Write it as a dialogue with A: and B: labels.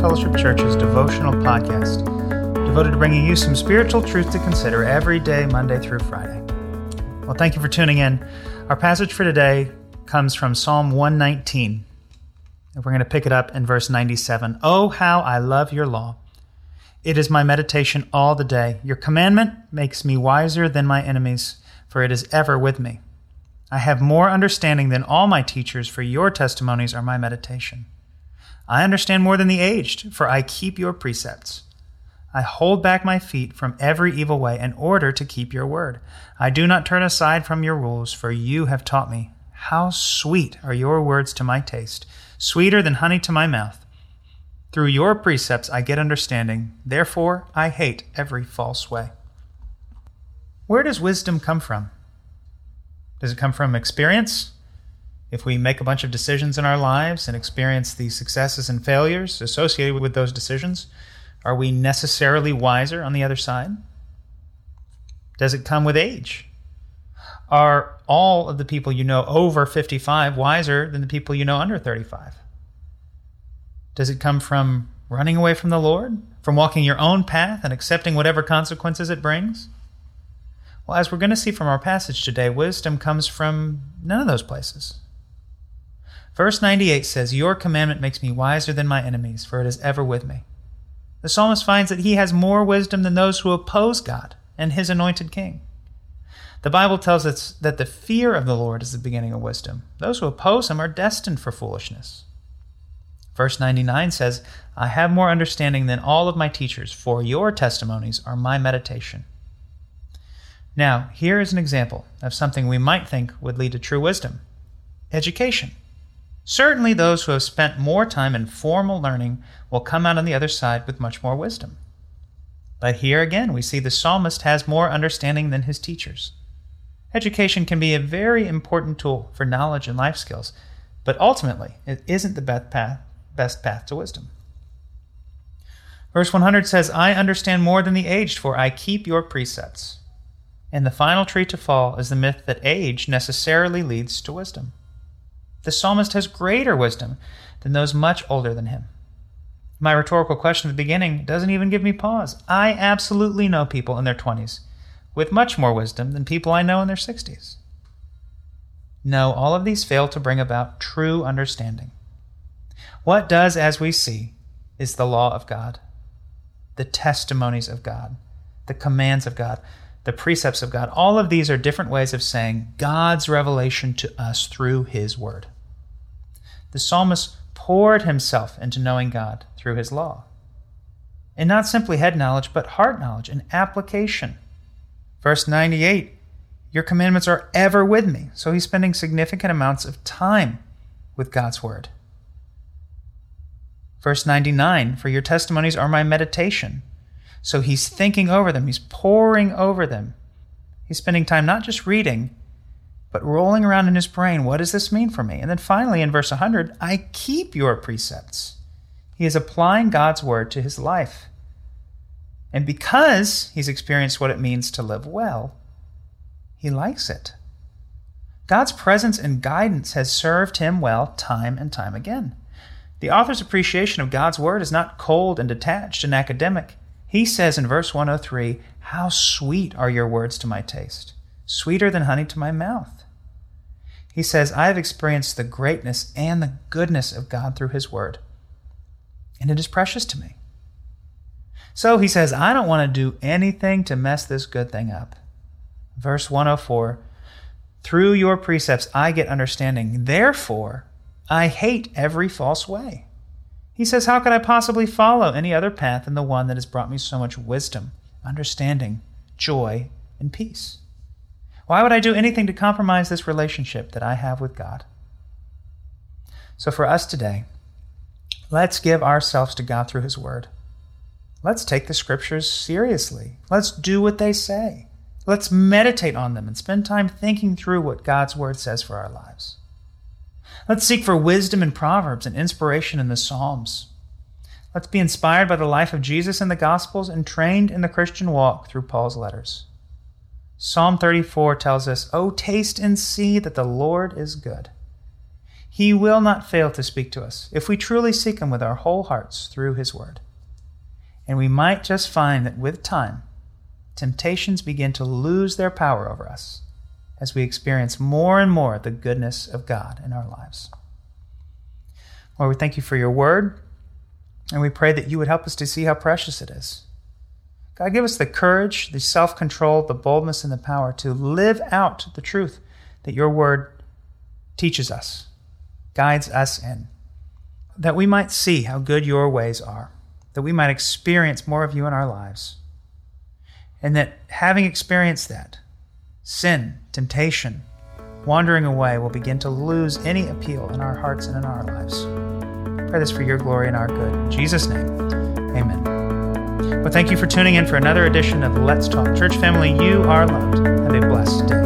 A: Fellowship Church's devotional podcast, devoted to bringing you some spiritual truth to consider every day, Monday through Friday. Well, thank you for tuning in. Our passage for today comes from Psalm 119. And we're going to pick it up in verse 97. Oh, how I love your law! It is my meditation all the day. Your commandment makes me wiser than my enemies, for it is ever with me. I have more understanding than all my teachers, for your testimonies are my meditation. I understand more than the aged, for I keep your precepts. I hold back my feet from every evil way in order to keep your word. I do not turn aside from your rules, for you have taught me. How sweet are your words to my taste, sweeter than honey to my mouth. Through your precepts I get understanding, therefore I hate every false way. Where does wisdom come from? Does it come from experience? If we make a bunch of decisions in our lives and experience the successes and failures associated with those decisions, are we necessarily wiser on the other side? Does it come with age? Are all of the people you know over 55 wiser than the people you know under 35? Does it come from running away from the Lord? From walking your own path and accepting whatever consequences it brings? Well, as we're going to see from our passage today, wisdom comes from none of those places. Verse 98 says, Your commandment makes me wiser than my enemies, for it is ever with me. The psalmist finds that he has more wisdom than those who oppose God and his anointed king. The Bible tells us that the fear of the Lord is the beginning of wisdom. Those who oppose him are destined for foolishness. Verse 99 says, I have more understanding than all of my teachers, for your testimonies are my meditation. Now, here is an example of something we might think would lead to true wisdom education. Certainly, those who have spent more time in formal learning will come out on the other side with much more wisdom. But here again, we see the psalmist has more understanding than his teachers. Education can be a very important tool for knowledge and life skills, but ultimately, it isn't the best path, best path to wisdom. Verse 100 says, I understand more than the aged, for I keep your precepts. And the final tree to fall is the myth that age necessarily leads to wisdom. The psalmist has greater wisdom than those much older than him. My rhetorical question at the beginning doesn't even give me pause. I absolutely know people in their 20s with much more wisdom than people I know in their 60s. No, all of these fail to bring about true understanding. What does, as we see, is the law of God, the testimonies of God, the commands of God, the precepts of God. All of these are different ways of saying God's revelation to us through His Word. The psalmist poured himself into knowing God through his law. And not simply head knowledge, but heart knowledge and application. Verse 98 Your commandments are ever with me. So he's spending significant amounts of time with God's Word. Verse 99 For your testimonies are my meditation. So he's thinking over them, he's poring over them. He's spending time not just reading, but rolling around in his brain, what does this mean for me? And then finally, in verse 100, I keep your precepts. He is applying God's word to his life. And because he's experienced what it means to live well, he likes it. God's presence and guidance has served him well time and time again. The author's appreciation of God's word is not cold and detached and academic. He says in verse 103, How sweet are your words to my taste, sweeter than honey to my mouth. He says, I have experienced the greatness and the goodness of God through His Word, and it is precious to me. So he says, I don't want to do anything to mess this good thing up. Verse 104 Through your precepts I get understanding, therefore I hate every false way. He says, How could I possibly follow any other path than the one that has brought me so much wisdom, understanding, joy, and peace? Why would I do anything to compromise this relationship that I have with God? So, for us today, let's give ourselves to God through His Word. Let's take the Scriptures seriously. Let's do what they say. Let's meditate on them and spend time thinking through what God's Word says for our lives. Let's seek for wisdom in Proverbs and inspiration in the Psalms. Let's be inspired by the life of Jesus in the Gospels and trained in the Christian walk through Paul's letters. Psalm 34 tells us, Oh, taste and see that the Lord is good. He will not fail to speak to us if we truly seek Him with our whole hearts through His Word. And we might just find that with time, temptations begin to lose their power over us as we experience more and more the goodness of God in our lives. Lord, we thank you for your word, and we pray that you would help us to see how precious it is. God, give us the courage, the self control, the boldness, and the power to live out the truth that your word teaches us, guides us in, that we might see how good your ways are, that we might experience more of you in our lives, and that having experienced that, sin, temptation, wandering away will begin to lose any appeal in our hearts and in our lives. Pray this for your glory and our good. In Jesus' name, amen. Well, thank you for tuning in for another edition of Let's Talk. Church family, you are loved.